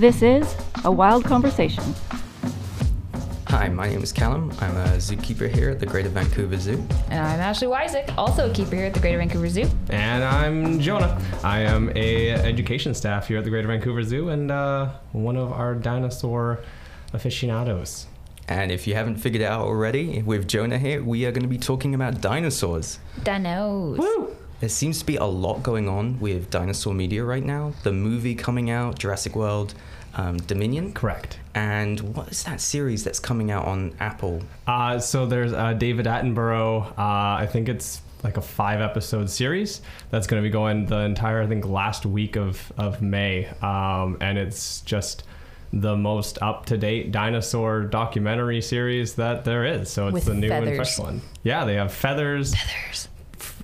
This is A Wild Conversation. Hi, my name is Calum. I'm a zookeeper here at the Greater Vancouver Zoo. And I'm Ashley Wysick, also a keeper here at the Greater Vancouver Zoo. And I'm Jonah. I am a education staff here at the Greater Vancouver Zoo and uh, one of our dinosaur aficionados. And if you haven't figured it out already, with Jonah here, we are going to be talking about dinosaurs. Dinos. Woo! There seems to be a lot going on with dinosaur media right now. The movie coming out, Jurassic World, um, Dominion. Correct. And what is that series that's coming out on Apple? Uh, so there's uh, David Attenborough. Uh, I think it's like a five episode series that's going to be going the entire, I think, last week of, of May. Um, and it's just the most up to date dinosaur documentary series that there is. So it's With the new and fresh one. Yeah, they have feathers. Feathers.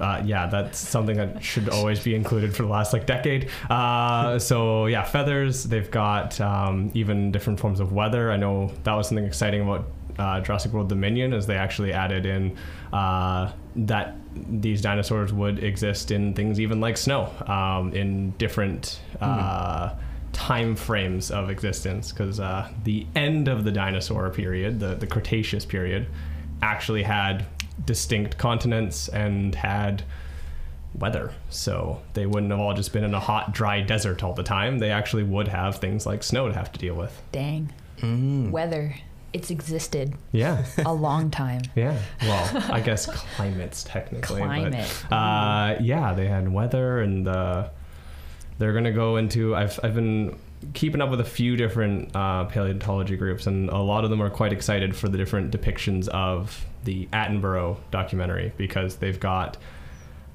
Uh, yeah, that's something that should always be included for the last like decade. Uh, so yeah, feathers. They've got um, even different forms of weather. I know that was something exciting about uh, Jurassic World Dominion, is they actually added in uh, that these dinosaurs would exist in things even like snow, um, in different. Uh, time frames of existence because uh, the end of the dinosaur period the, the cretaceous period actually had distinct continents and had weather. So they wouldn't have all just been in a hot, dry desert all the time. They actually would have things like snow to have to deal with. Dang. Mm. Weather. It's existed Yeah. a long time. Yeah. Well, I guess climates technically. Climate. But, uh, yeah, they had weather and uh, they're going to go into. I've, I've been keeping up with a few different uh, paleontology groups, and a lot of them are quite excited for the different depictions of the Attenborough documentary because they've got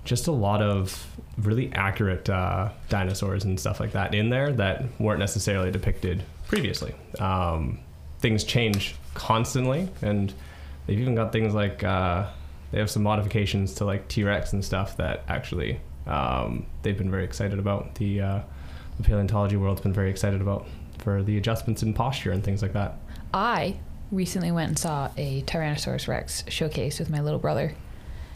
just a lot of really accurate uh, dinosaurs and stuff like that in there that weren't necessarily depicted previously. Um, things change constantly, and they've even got things like uh, they have some modifications to like T Rex and stuff that actually um, they've been very excited about. The, uh, the paleontology world's been very excited about for the adjustments in posture and things like that. I recently went and saw a Tyrannosaurus Rex showcase with my little brother.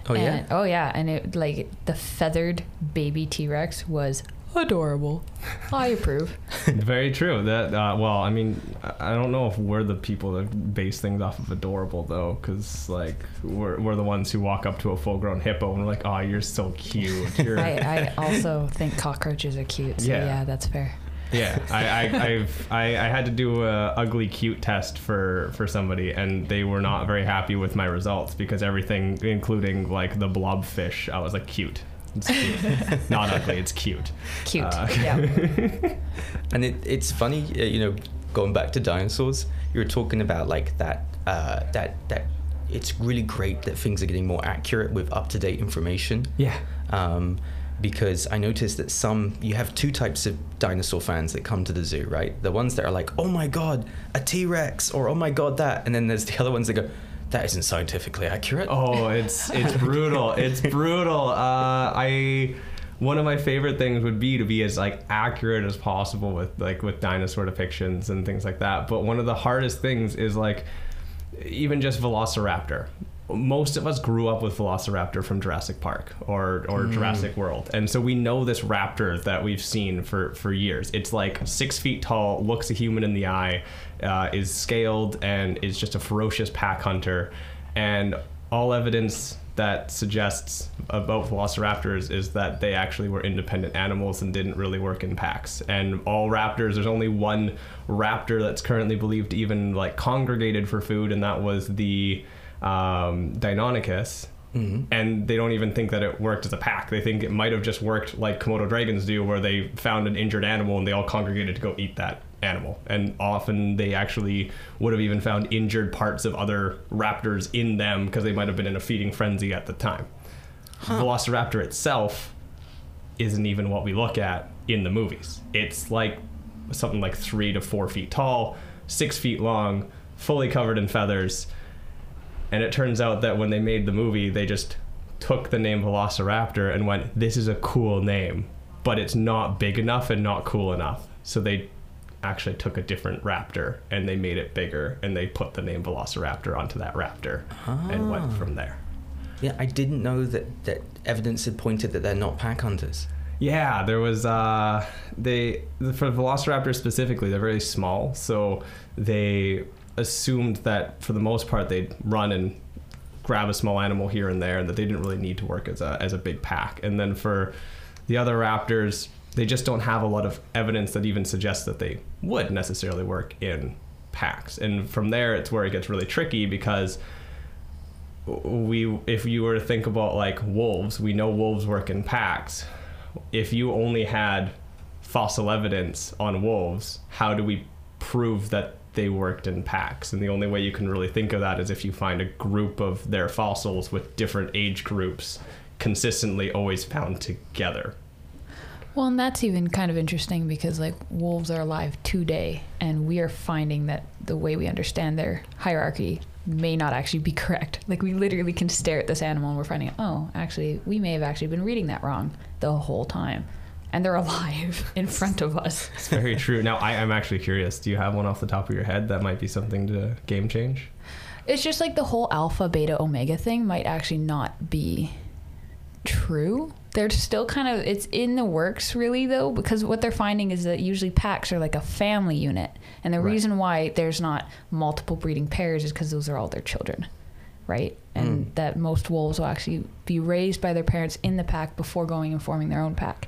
Oh, yeah? And- Oh yeah, and it like the feathered baby T Rex was adorable. I approve. Very true. That uh, well, I mean, I I don't know if we're the people that base things off of adorable though, because like we're, we're the ones who walk up to a full-grown hippo and we're like, "Oh, you're so cute." You're, I, I also think cockroaches are cute. So Yeah. yeah, that's fair. Yeah, I, I, I've, I, I had to do a ugly cute test for for somebody, and they were not very happy with my results because everything, including like the blobfish, I was like cute. It's cute, not ugly. It's cute. Cute. Uh, yeah. And it, it's funny, uh, you know, going back to dinosaurs, you were talking about like that, uh, that, that it's really great that things are getting more accurate with up to date information. Yeah. um, because I noticed that some you have two types of dinosaur fans that come to the zoo, right? The ones that are like, "Oh my god, a T Rex," or "Oh my god, that," and then there's the other ones that go, "That isn't scientifically accurate." Oh, it's it's brutal. It's brutal. Uh, I one of my favorite things would be to be as like accurate as possible with like with dinosaur depictions and things like that. But one of the hardest things is like even just Velociraptor. Most of us grew up with Velociraptor from Jurassic Park or or Jurassic World, and so we know this raptor that we've seen for for years. It's like six feet tall, looks a human in the eye, uh, is scaled, and is just a ferocious pack hunter. And all evidence that suggests about velociraptors is that they actually were independent animals and didn't really work in packs. And all raptors, there's only one raptor that's currently believed to even like congregated for food, and that was the um, Deinonychus. And they don't even think that it worked as a pack. They think it might have just worked like Komodo dragons do, where they found an injured animal and they all congregated to go eat that animal. And often they actually would have even found injured parts of other raptors in them because they might have been in a feeding frenzy at the time. Velociraptor itself isn't even what we look at in the movies. It's like something like three to four feet tall, six feet long, fully covered in feathers. And it turns out that when they made the movie, they just took the name Velociraptor and went, this is a cool name, but it's not big enough and not cool enough. So they actually took a different raptor and they made it bigger and they put the name Velociraptor onto that raptor and went from there. Yeah, I didn't know that that evidence had pointed that they're not pack hunters. Yeah, there was uh they for velociraptors specifically, they're very small, so they assumed that for the most part they'd run and grab a small animal here and there and that they didn't really need to work as a as a big pack. And then for the other raptors, they just don't have a lot of evidence that even suggests that they would necessarily work in packs. And from there it's where it gets really tricky because we if you were to think about like wolves, we know wolves work in packs. If you only had fossil evidence on wolves, how do we prove that they worked in packs? And the only way you can really think of that is if you find a group of their fossils with different age groups consistently always found together. Well, and that's even kind of interesting because like wolves are alive today, and we are finding that the way we understand their hierarchy may not actually be correct. Like we literally can stare at this animal and we're finding, oh, actually, we may have actually been reading that wrong the whole time, and they're alive in front of us. It's very true. Now, I, I'm actually curious. Do you have one off the top of your head that might be something to game change? It's just like the whole alpha, beta, omega thing might actually not be true. They're still kind of it's in the works really though because what they're finding is that usually packs are like a family unit and the Right. reason why there's not multiple breeding pairs is because those are all their children right and hmm. that most wolves will actually be raised by their parents in the pack before going and forming their own pack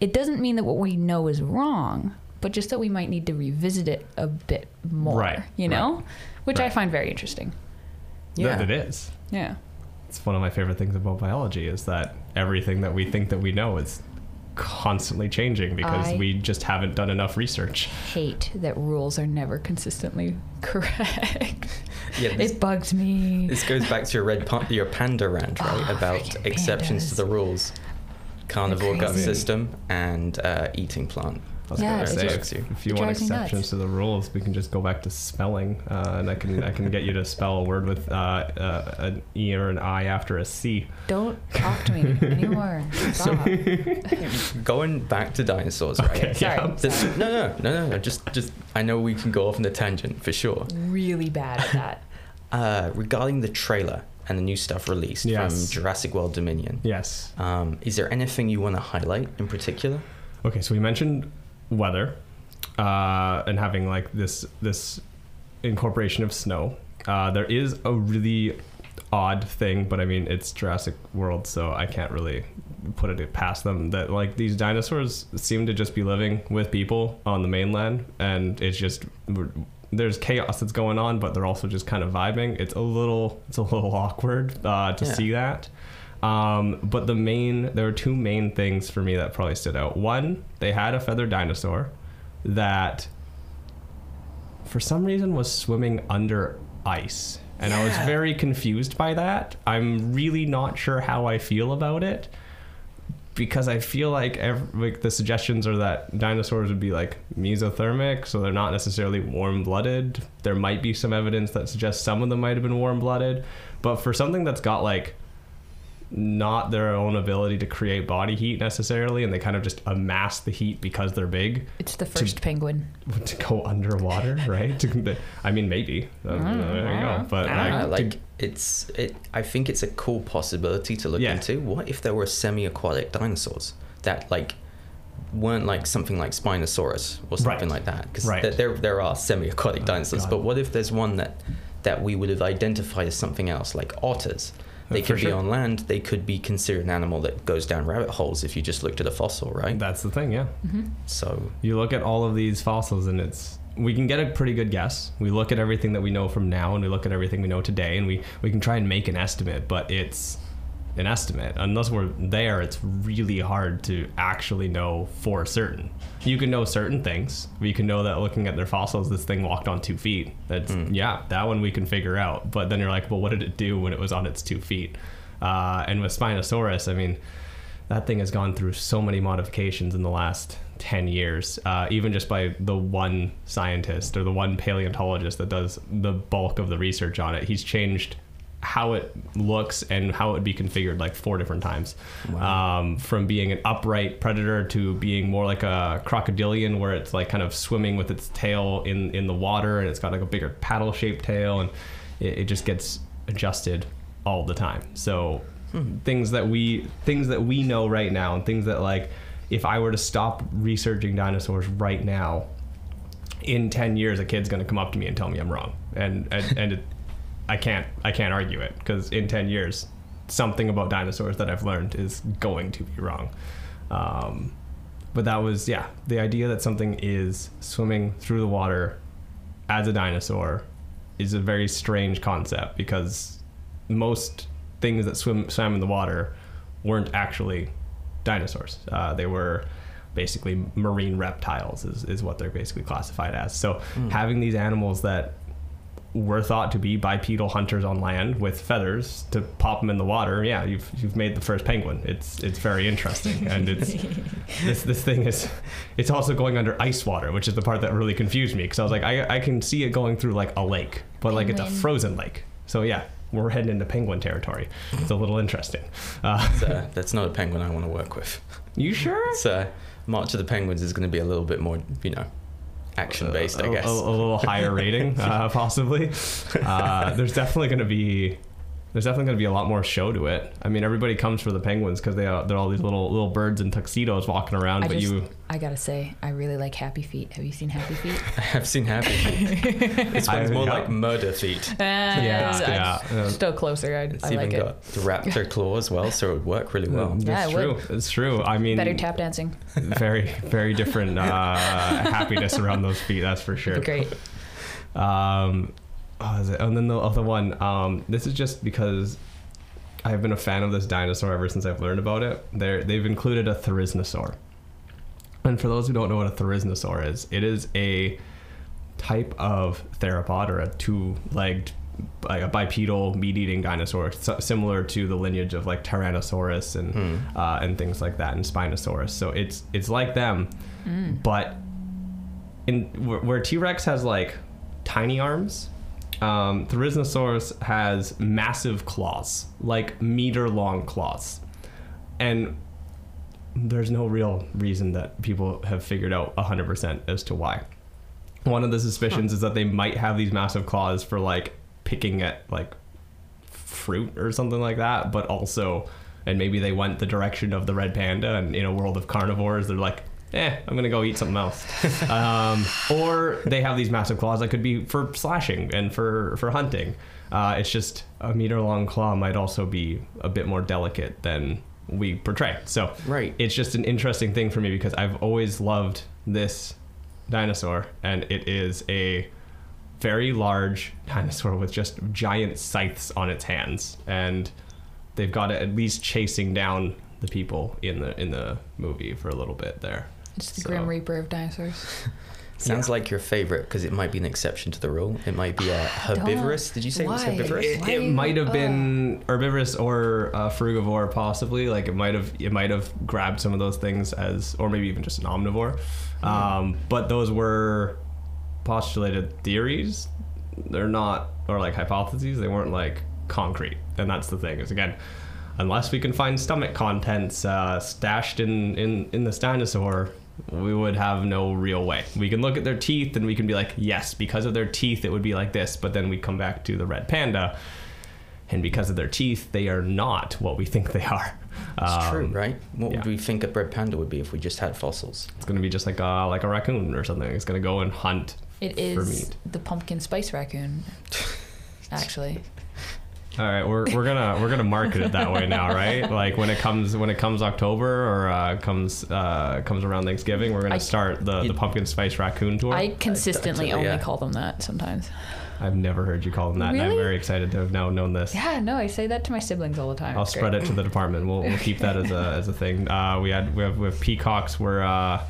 it doesn't mean that what we know is wrong but just that we might need to revisit it a bit more Right, you know which i find very interesting Yeah. That it is. yeah It's one of my favorite things about biology is that everything that we think that we know is constantly changing because I- we just haven't done enough research. hate that rules are never consistently correct. Yeah, this, It bugs me. this goes back to your red pa- your panda rant, right? Oh, About freaking exceptions to the rules, carnivore gut system, and uh, eating plant. I was Yeah, gonna say, just- if, if you want drives me nuts. exceptions to the rules, we can just go back to spelling, uh, and I can I can get you to spell a word with uh, uh, an e or an i after a c. Don't talk to me anymore. Stop. Going back to dinosaurs, right? Okay, Sorry. yeah. This- no, no, no, no, no. Just, just. I know we can go off on a tangent for sure. really bad at that. Uh, regarding the trailer and the new stuff released Yes. from Jurassic World Dominion, Yes. um, is there anything you want to highlight in particular? Okay, so we mentioned weather uh, and having like this this incorporation of snow. Uh, there is a really odd thing, but I mean it's Jurassic World, so I can't really put it past them that like these dinosaurs seem to just be living with people on the mainland, and it's just there's chaos that's going on, but they're also just kind of vibing. It's a little it's a little awkward uh, to Yeah. see that. Um, but the main, there were two main things for me that probably stood out. One, they had a feathered dinosaur that, for some reason, was swimming under ice, and I was very confused by that. I'm really not sure how I feel about it because I feel like ev- like the suggestions are that dinosaurs would be like mesothermic, so they're not necessarily warm-blooded. There might be some evidence that suggests some of them might have been warm-blooded, but for something that's got like not their own ability to create body heat necessarily, and they kind of just amass the heat because they're big It's the first penguin. to go underwater, right? To- I mean, maybe. Uh, there you go. But I don't like, like it's it. I think it's a cool possibility to look Yeah. into. What if there were semi-aquatic dinosaurs that like weren't like something like Spinosaurus or something Right. like that? Because Right. there there are semi-aquatic Oh, dinosaurs. God. But what if there's one that that we would have identified as something else, like otters? They for could be on land. They could be considered an animal that goes down rabbit holes if you just looked at a fossil, right? that's the thing, yeah. Mm-hmm. So You look at all of these fossils, and it's we can get a pretty good guess. We look at everything that we know from now, and we look at everything we know today, and we we can try and make an estimate, but it's an estimate. Unless we're there, it's really hard to actually know for certain. You can know certain things. We can know that looking at their fossils, this thing walked on two feet. That's yeah, that one we can figure out. But then you're like, well, what did it do when it was on its two feet? Uh, and with Spinosaurus, I mean, that thing has gone through so many modifications in the last 10 years uh, even just by the one scientist or the one paleontologist that does the bulk of the research on it he's changed how it looks and how it would be configured like four different times. Um, from being an upright predator to being more like a crocodilian where it's like kind of swimming with its tail in, in the water and it's got like a bigger paddle shaped tail and it, it just gets adjusted all the time. So things that we things that we know right now, and things that like if I were to stop researching dinosaurs right now, in ten years, a kid's gonna come up to me and tell me I'm wrong, and and, and it, I can't I can't argue it because in ten years, something about dinosaurs that I've learned is going to be wrong. Um, but that was yeah the idea that something is swimming through the water as a dinosaur is a very strange concept because most things that swim swam in the water weren't actually dinosaurs. Uh, they were basically marine reptiles is, is what they're basically classified as. So having these animals that were thought to be bipedal hunters on land with feathers to pop them in the water. Yeah, you've you've made the first penguin. It's it's very interesting, and it's this this thing is it's also going under ice water, which is the part that really confused me because I was like I I can see it going through like a lake, but like it's a frozen lake. So yeah, we're heading into penguin territory. It's a little interesting. Uh, So that's not a penguin I want to work with. you sure? So March of the Penguins is going to be a little bit more, you know, action based, I guess. A, a little higher rating, uh, possibly. Uh, there's definitely going to be there's definitely going to be a lot more show to it. I mean, everybody comes for the penguins because they are they're all these little little birds in tuxedos walking around. I but just, you, I gotta say, I really like Happy Feet. Have you seen Happy Feet? I have seen Happy Feet. this one's I- more yeah. like Murder Feet. yeah, yeah, yeah. Still closer. I, It's I even like it. got the raptor claw as well, so it would work really well. That's Yeah, it true. would. It's true. I mean, Better tap dancing. very very different uh, happiness around those feet. That's for sure. Great. Um, oh, is it? And then the other one. Um, this is just because I've been a fan of this dinosaur ever since I've learned about it. They're, they've included a therizinosaur. And for those who don't know what a therizinosaur is, it is a type of theropod or a two-legged, like a bipedal meat-eating dinosaur, so- similar to the lineage of like Tyrannosaurus and uh, and things like that, and Spinosaurus. So it's it's like them, but in where, where T-Rex has like tiny arms, um, has massive claws, like meter long claws, and there's no real reason that people have figured out 100% as to why. One of the suspicions is that they might have these massive claws for like picking at like fruit or something like that, but also, and maybe they went the direction of the red panda, and in a world of carnivores, they're like, eh, I'm gonna go eat something else. um, or they have these massive claws that could be for slashing and for for hunting. Uh, it's just a meter long claw might also be a bit more delicate than we portray. So Right. it's just an interesting thing for me because I've always loved this dinosaur, and it is a very large dinosaur with just giant scythes on its hands, and they've got it at least chasing down the people in the in the movie for a little bit there. It's the So- Grim Reaper of dinosaurs. Sounds like your favorite because it might be an exception to the rule. It might be a herbivorous. Did you say it was herbivorous? It, it might have oh. been herbivorous or uh, frugivore, possibly. Like it might have, it might have grabbed some of those things as, or maybe even just an omnivore. Um, but those were postulated theories. They're not, or like hypotheses. They weren't like concrete. And that's the thing. Is again, unless we can find stomach contents uh, stashed in, in in this dinosaur. We would have no real way. We can look at their teeth and we can be like, yes, because of their teeth, it would be like this. But then we come back to the red panda, and because of their teeth, they are not what we think they are. It's true, Um, right? What yeah. would we think a red panda would be if we just had fossils? It's gonna be just like a like a raccoon or something. It's gonna go and hunt It for is meat. the pumpkin spice raccoon. Actually, All right, we're, we're gonna we're gonna market it that way now, right? Like when it comes when it comes October or uh, comes uh, comes around Thanksgiving, we're gonna I- start the, the pumpkin spice raccoon tour. I consistently actually, only yeah. call them that sometimes. I've never heard you call them that, and I'm very excited to have now known this. Yeah, no, I say that to my siblings all the time. I'll It's spread great. it to the department. We'll, we'll keep that as a as a thing. Uh, we had we have we have peacocks. Were uh,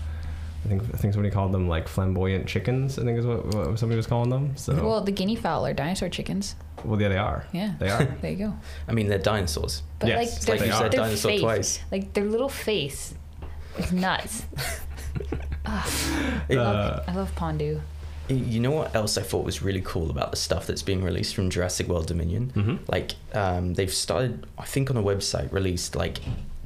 I think I think somebody called them like flamboyant chickens. I think is what, what somebody was calling them. So well, Well, the guinea fowl are dinosaur chickens. Well, yeah, they are. Yeah, They are. There you go. I mean, they're dinosaurs. But Yes, like, it's their, like you said their dinosaur face, twice. like their little face, is nuts. I, Uh, love, I love Pondu. You know what else I thought was really cool about the stuff that's being released from Jurassic World Dominion? Mhm. Like, um, they've started, I think, on a website released like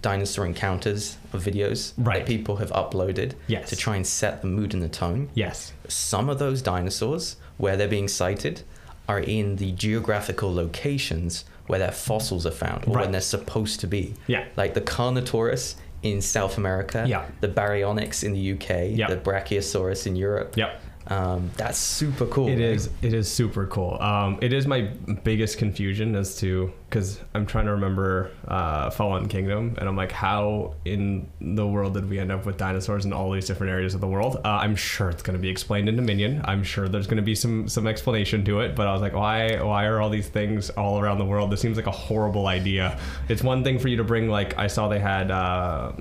dinosaur encounters of videos Right. that people have uploaded Yes. to try and set the mood and the tone. Yes. Some of those dinosaurs, where they're being sighted, are in the geographical locations where their fossils are found or Right. when they're supposed to be. Yeah. Like the Carnotaurus in South America. Yeah. The Baryonyx in the UK. Yeah. The Brachiosaurus in Europe. Yep. Um, that's super cool. It is. It is super cool. Um, it is my biggest confusion as to because I'm trying to remember uh, Fallen Kingdom, and I'm like, how in the world did we end up with dinosaurs in all these different areas of the world? Uh, I'm sure it's going to be explained in Dominion. I'm sure there's going to be some some explanation to it. But I was like, why why are all these things all around the world? This seems like a horrible idea. It's one thing for you to bring like I saw they had. Uh,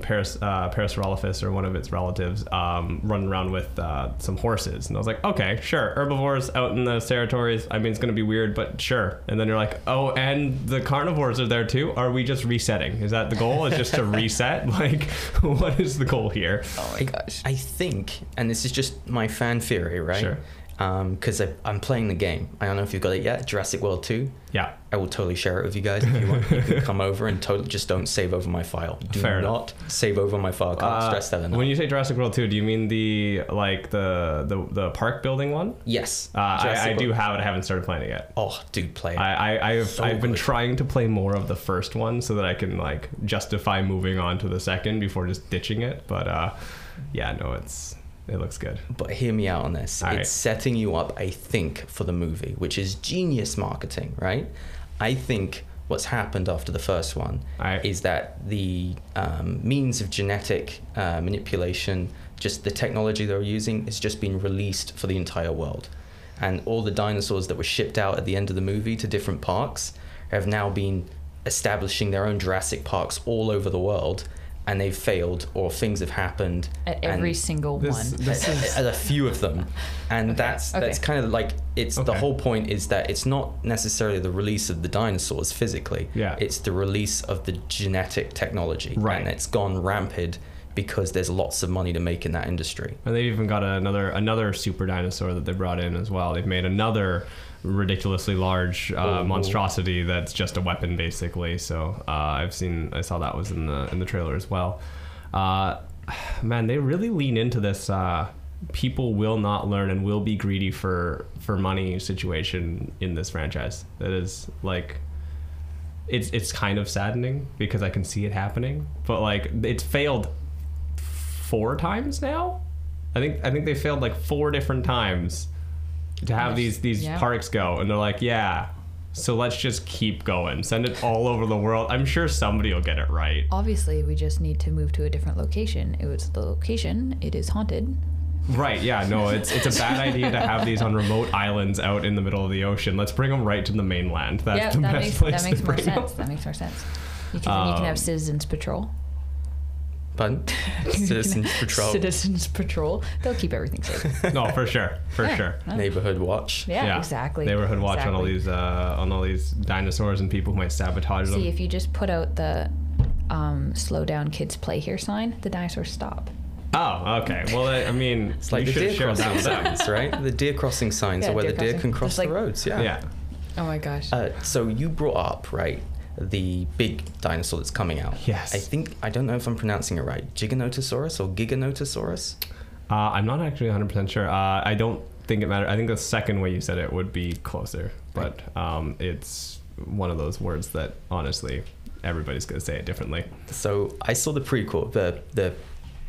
Paris uh, Parasaurolophus or one of its relatives um, running around with uh, some horses, and I was like, okay, sure, herbivores out in the territories. I mean, it's gonna be weird, but sure. And then you're like, oh, and the carnivores are there too. Are we just resetting? Is that the goal? Is just to reset? Like, what is the goal here? Oh my gosh. I think, and this is just my fan theory, right? Sure. Because I'm playing the game. I don't know if you've got it yet. Jurassic World 2. Yeah, I will totally share it with you guys if you want. You can come over and totally just don't save over my file. Do Fair not save over my file. Can't Uh, stress that enough. When you say Jurassic World 2, do you mean the like the the, the park building one? yes. Uh, I, I do have it. I haven't started playing it yet. Oh, dude, play it. I, I I've, So I've been good. trying to play more of the first one so that I can like justify moving on to the second before just ditching it. But uh, yeah, no, it's it looks good. But hear me out on this. All it's right. setting you up, I think, for the movie, which is genius marketing, right? I think what's happened after the first one right. is that the um, means of genetic uh, manipulation, just the technology they're using, has just been released for the entire world. And all the dinosaurs that were shipped out at the end of the movie to different parks have now been establishing their own Jurassic parks all over the world. And they've failed, or things have happened. At every single This one. this is at a few of them and that's that's okay. kind of like it's the whole point is that it's not necessarily the release of the dinosaurs physically Yeah. it's the release of the genetic technology Right. and it's gone rampant because there's lots of money to make in that industry and they've even got another another super dinosaur that they brought in as well. They've made another ridiculously large uh, Oh. monstrosity that's just a weapon basically. So uh, I've seen I saw that was in the in the trailer as well. Uh, man, they really lean into this. Uh, people will not learn and will be greedy for for money situation in this franchise. That is like it's it's kind of saddening because I can see it happening, but like it's failed four times now. I think I think they failed like four different times to have these these Yeah. parks go, and they're like, yeah. So let's just keep going. Send it all over the world. I'm sure somebody will get it right. Obviously, we just need to move to a different location. It was the location. It is haunted. Right? Yeah. No, it's it's a bad idea to have these on remote islands out in the middle of the ocean. Let's bring them right to the mainland. That's yeah, the that best makes place that makes to more sense. them. That makes more sense. You can, you can Um, have Citizens Patrol. But citizens patrol Citizens Patrol. They'll keep everything safe. No, for sure, for Yeah. sure. No. neighborhood watch Yeah, exactly. Neighborhood watch on all these uh, on all these dinosaurs and people who might sabotage them. See, if you just put out the um, "Slow down, kids play here" sign, the dinosaurs stop. Oh, okay. Well, I I mean, it's like you the should deer share crossing them. signs right the deer crossing signs Yeah, are where deer the deer crossing. can cross Just the like- roads yeah Yeah. Oh my gosh. Uh, so you brought up right the big dinosaur that's coming out. Yes. I think I don't know if I'm pronouncing it right. Giganotosaurus or Giganotosaurus? Uh, I'm not actually 100% sure. Uh, I don't think it matters. I think the second way you said it would be closer, but um, it's one of those words that honestly everybody's going to say it differently. So I saw the prequel, the the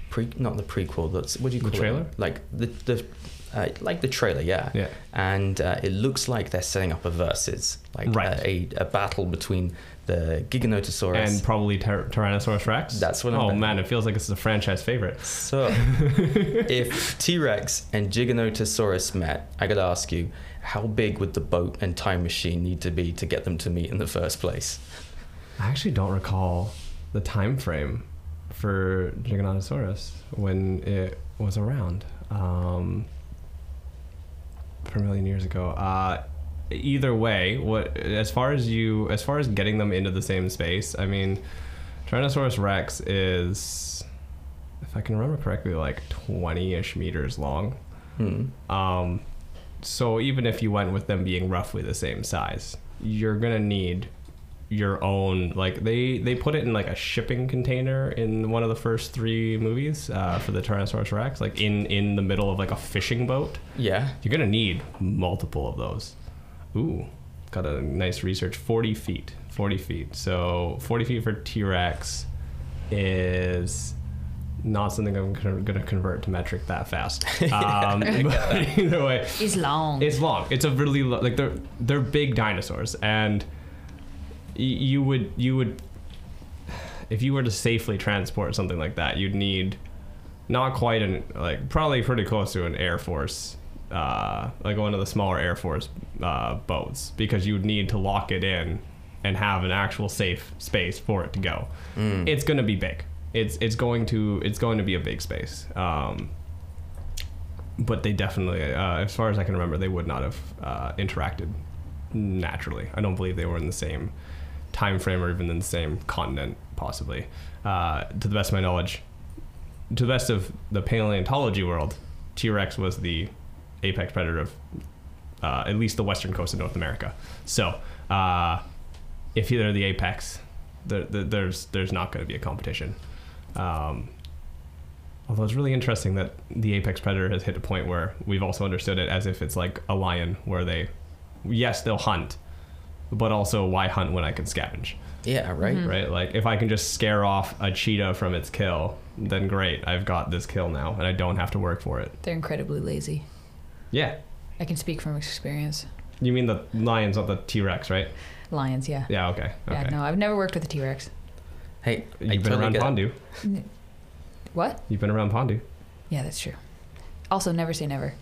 pre not the prequel. That's what do you call it? The trailer? it? Like the the. Uh, like the trailer, yeah, Yeah. and uh, it looks like they're setting up a versus, like Right. a, a battle between the Giganotosaurus And probably Tyr- Tyrannosaurus Rex. That's what I'm Oh betting. man, it feels like it's a franchise favorite. So, if T Rex and Giganotosaurus met, I gotta ask you, how big would the boat and time machine need to be to get them to meet in the first place? I actually don't recall the time frame for Giganotosaurus when it was around. Um, a million years ago. Uh, either way, what as far as you as far as getting them into the same space, I mean, Tyrannosaurus Rex is, if I can remember correctly, like twenty-ish meters long. Hmm. Um, so even if you went with them being roughly the same size, you're gonna need your own like they they put it in like a shipping container in one of the first three movies uh, for the Tyrannosaurus Rex, like in in the middle of like a fishing boat. Yeah. You're gonna need multiple of those. Ooh, got a nice research. Forty feet. Forty feet. So forty feet for T Rex is not something I'm going to convert to metric that fast. Um, but either way, It's long. it's long. It's a really lo- like they're they're big dinosaurs, and y- you would you would if you were to safely transport something like that, you'd need not quite an like probably pretty close to an air force, uh, like one of the smaller air force uh, boats, because you would need to lock it in and have an actual safe space for it to go. It's going to be big. It's it's going to it's going to be a big space. Um, but they definitely, uh, as far as I can remember, they would not have uh, interacted naturally. I don't believe they were in the same time frame or even in the same continent, possibly. Uh, to the best of my knowledge, to the best of the paleontology world, T Rex was the apex predator of uh, at least the western coast of North America. So, uh, if they're the apex, there, there, there's there's not going to be a competition. Um, Although it's really interesting that the apex predator has hit a point where we've also understood it as if it's like a lion, where they, yes, they'll hunt, but also why hunt when I can scavenge, Yeah, right. Mm-hmm. right? Like if I can just scare off a cheetah from its kill, then great, I've got this kill now, and I don't have to work for it. They're incredibly lazy. Yeah, I can speak from experience. you mean the lions, not the T Rex, right? Lions, yeah. Yeah, okay, okay. Yeah, no, I've never worked with a T Rex. Hey, You've been totally around get it. Pondu. What? You've been around Pondu. Yeah, that's true. Also, never say never.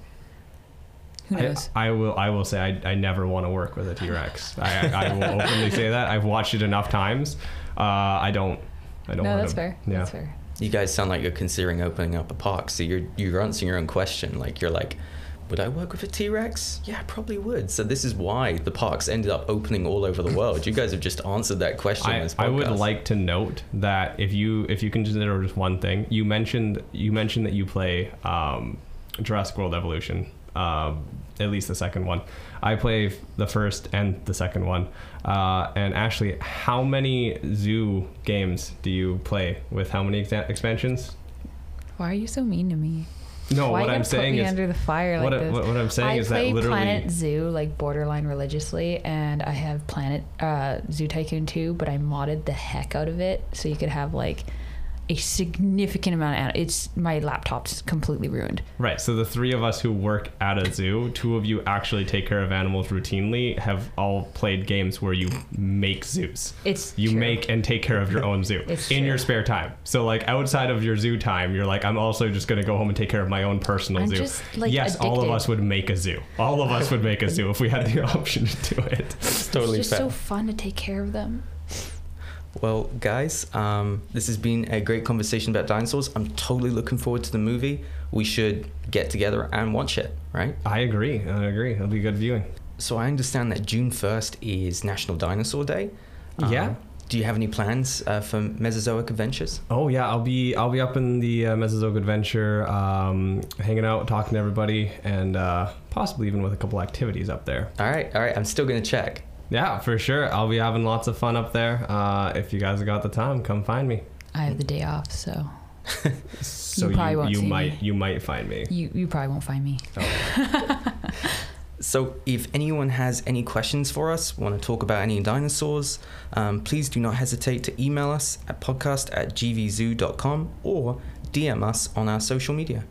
Who I, knows? I will. I will say I, I never want to work with a T Rex. I, I will openly say that. I've watched it enough times. Uh, I don't. I don't. no, wanna, that's fair. Yeah. That's fair. You guys sound like you're considering opening up a park. So you're you're answering your own question. Like you're like, would I work with a T Rex? Yeah, I probably would. So this is why the parks ended up opening all over the world. You guys have just answered that question. I, I would like to note that if you if you consider just one thing, you mentioned you mentioned that you play um, Jurassic World Evolution, um, at least the second one. I play the first and the second one. Uh, and Ashley, how many zoo games do you play with how many exa- expansions? Why are you so mean to me? No, Why what I'm saying is under the fire like I, this? what, what I'm saying I is that play literally Planet Zoo like borderline religiously, and I have Planet uh, Zoo Tycoon 2, but I modded the heck out of it so you could have like a significant amount of. An- it's my laptop's completely ruined. Right. So the three of us who work at a zoo, two of you actually take care of animals routinely, have all played games where you make zoos. It's You true. make and take care of your own zoo It's in true. your spare time. So like outside of your zoo time, you're like, I'm also just gonna go home and take care of my own personal I'm zoo. just, like, yes, all of us would make a zoo. All of us would make a zoo if we had the option to do it. It's totally it's just fair. so fun to take care of them. Well, guys, um, this has been a great conversation about dinosaurs. I'm totally looking forward to the movie. We should get together and watch it, right? I agree. I agree. It'll be good viewing. So I understand that June 1st is National Dinosaur Day. Yeah. Um, do you have any plans uh, for Mesozoic Adventures? Oh yeah, I'll be I'll be up in the uh, Mesozoic Adventure, um, hanging out, talking to everybody, and uh, possibly even with a couple activities up there. All right, all right. I'm still going to check. Yeah, for sure. I'll be having lots of fun up there. Uh, if you guys have got the time, come find me. I have the day off, so So You probably won't you see might me. you might find me. you you probably won't find me. So, if anyone has any questions for us, want to talk about any dinosaurs, um, please do not hesitate to email us at podcast at gvzoo.com or DM us on our social media.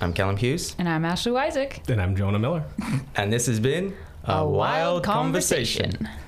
I'm Calum Hughes, And I'm Ashley Isaac. And I'm Jonah Miller. and this has been A Wild Conversation.